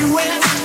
you in.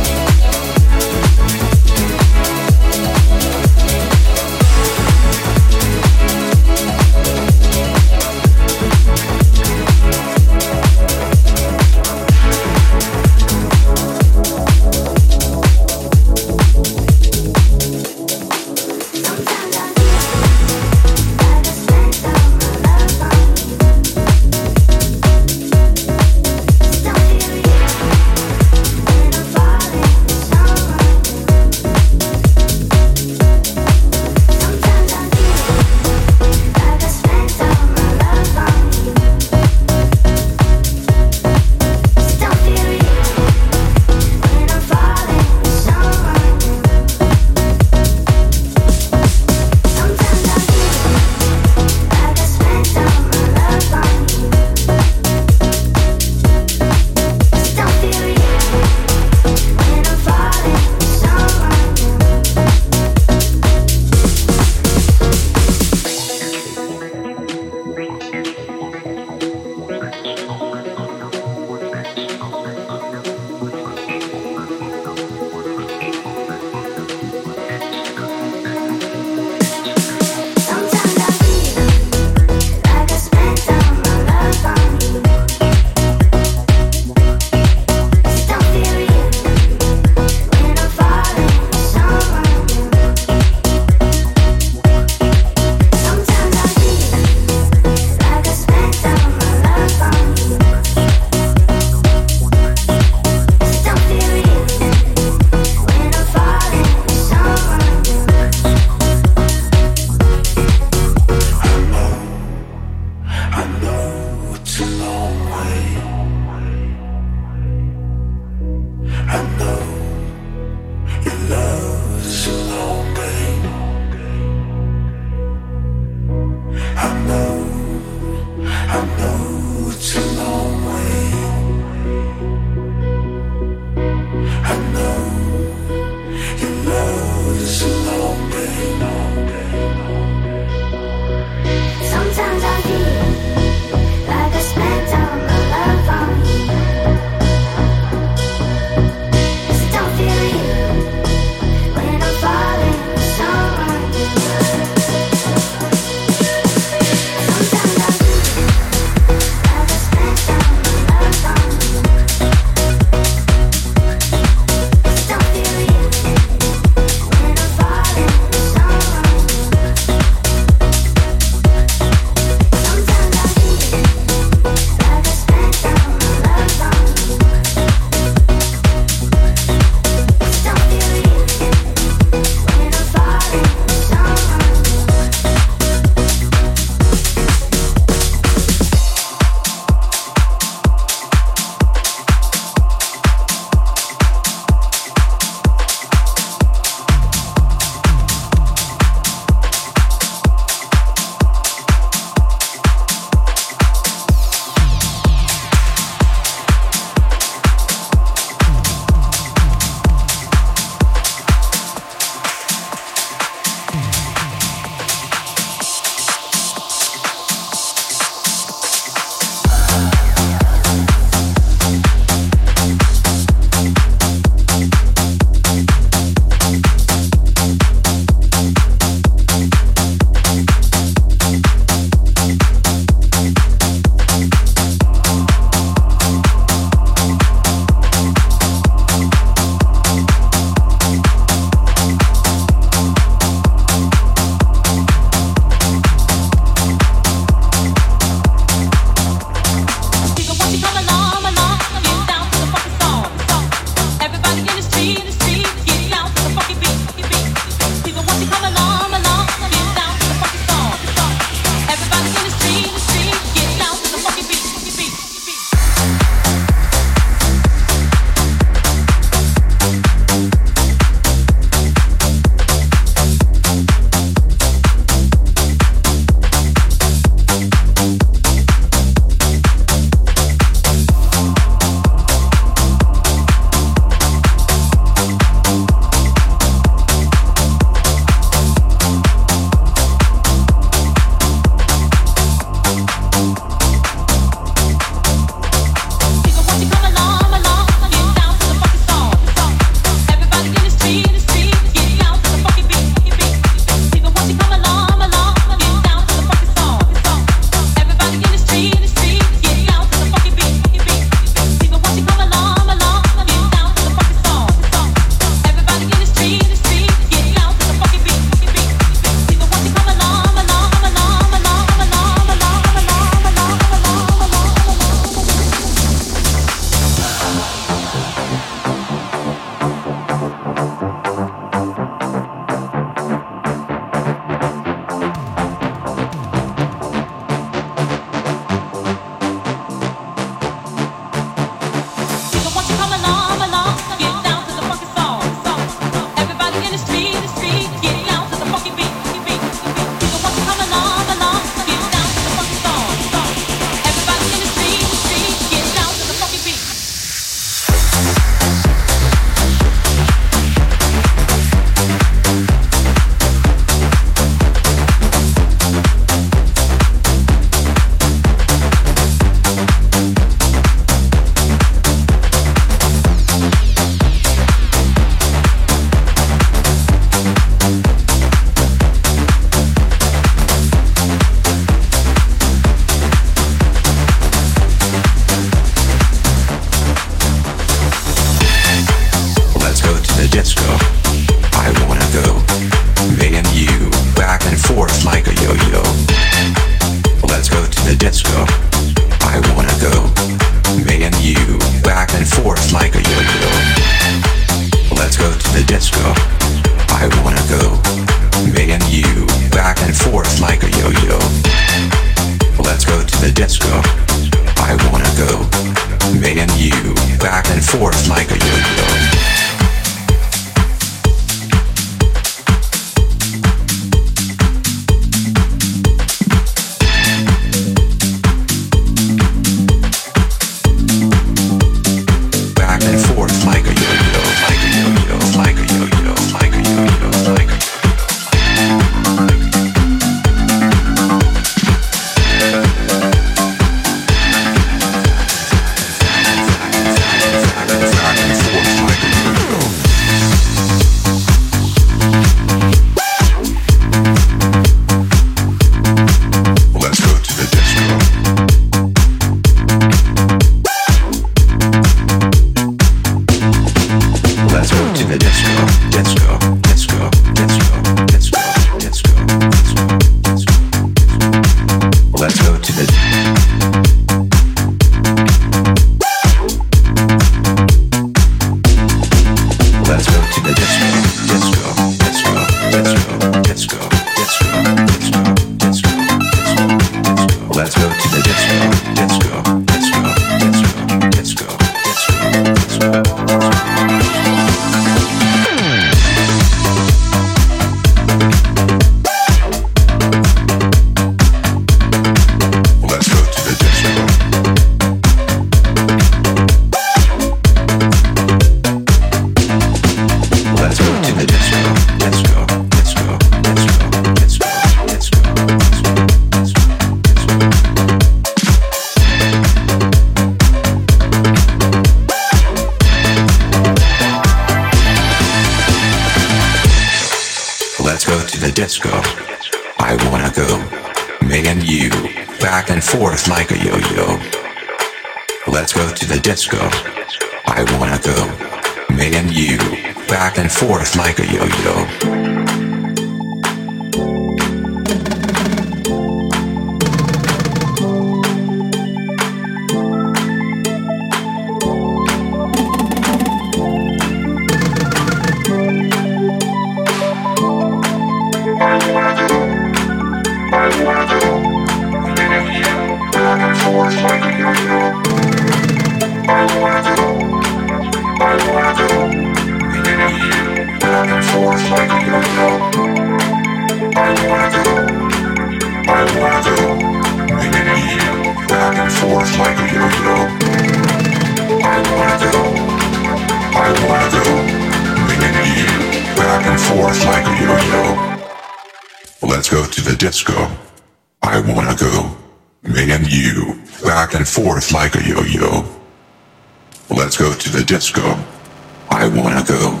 Wanna go.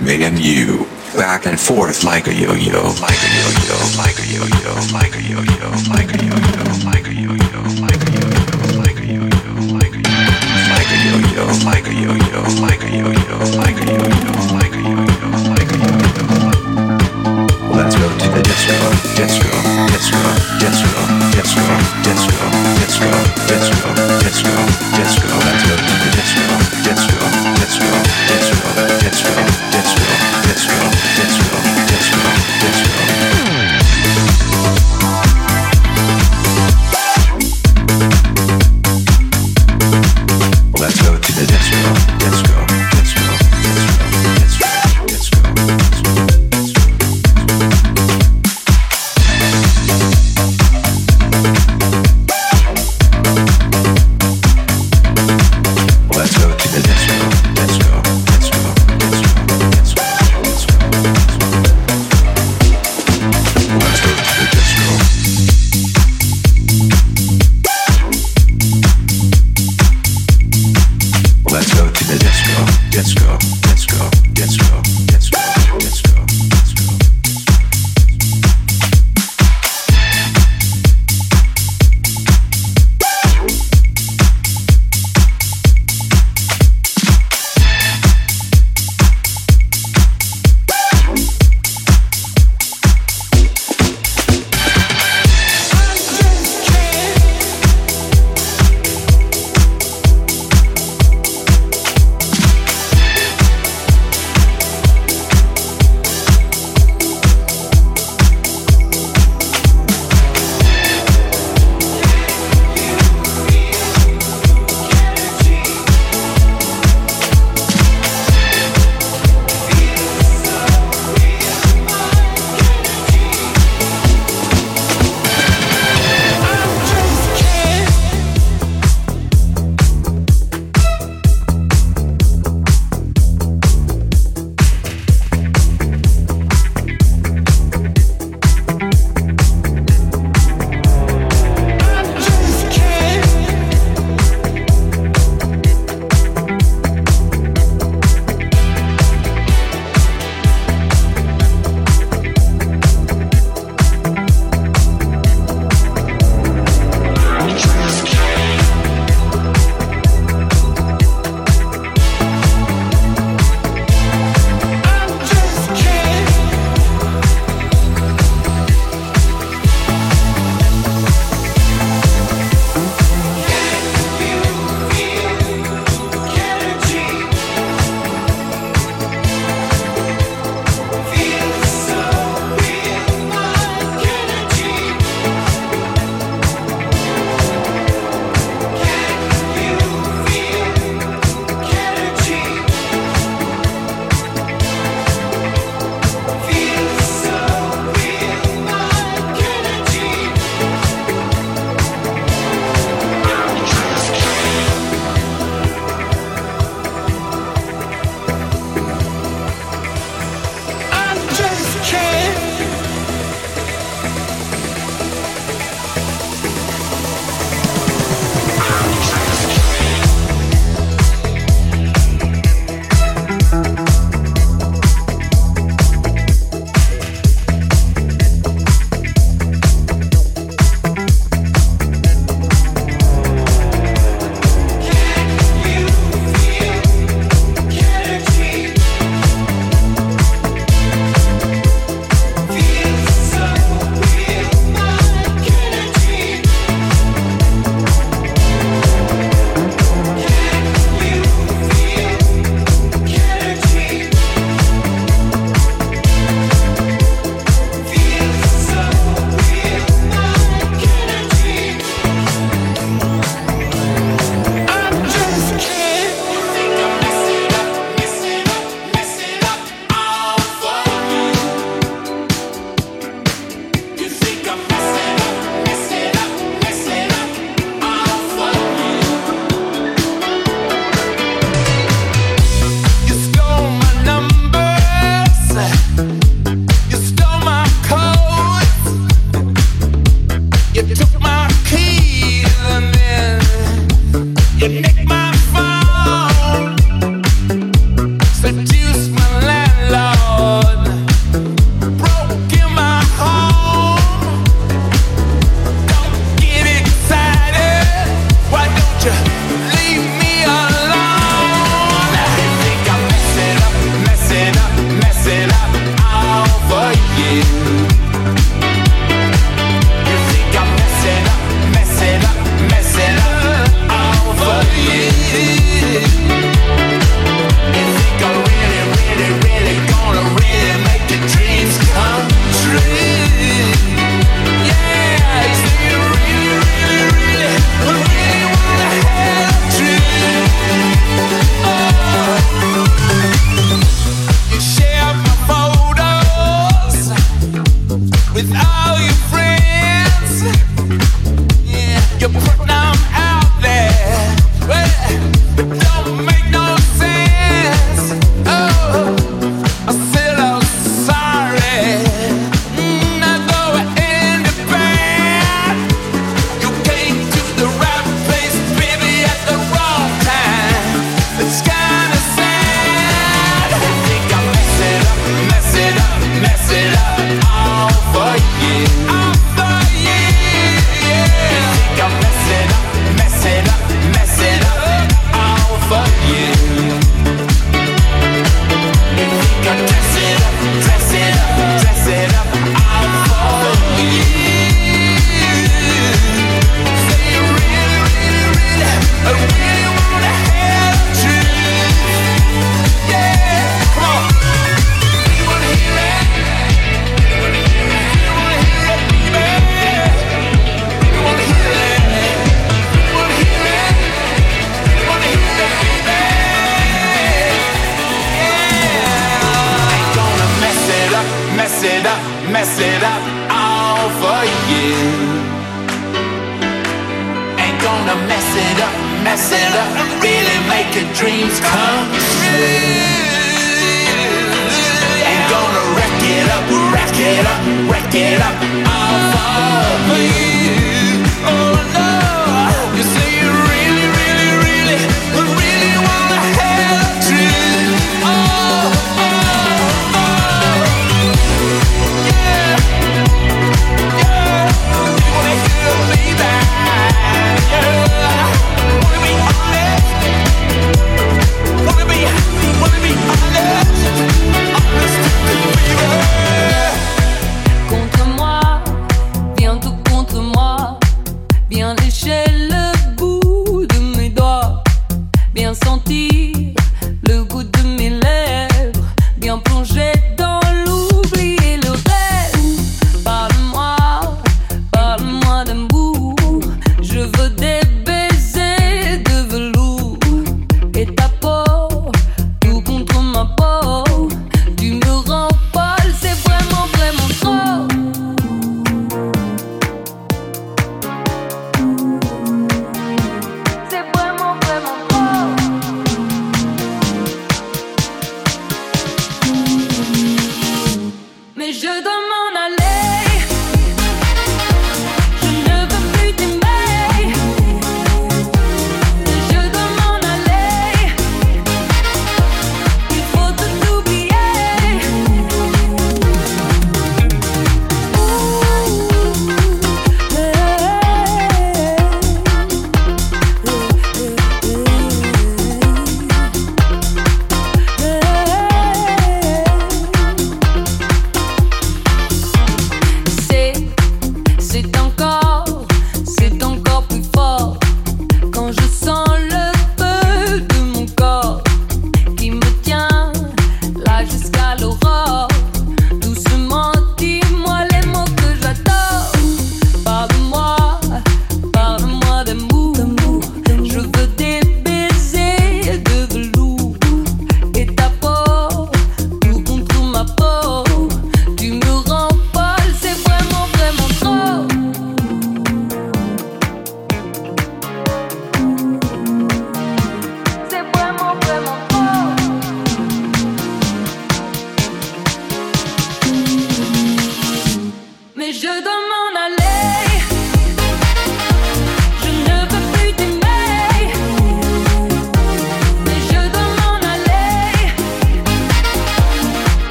Me and you, back and forth like a yo-yo, like a yo-yo, like a yo-yo, like a yo-yo, like a yo-yo, like a yo-yo, like a yo-yo, like a yo-yo, like a yo-yo, like a yo-yo, like a yo-yo, like a yo-yo, like a yo-yo, like Let's go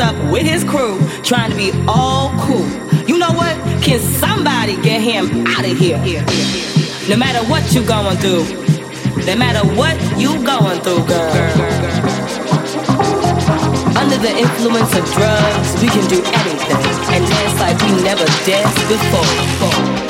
up with his crew, trying to be all cool. You know what? Can somebody get him out of here? No matter what you going through, no matter what you going through, girl. Under the influence of drugs, we can do anything and dance like we never danced before.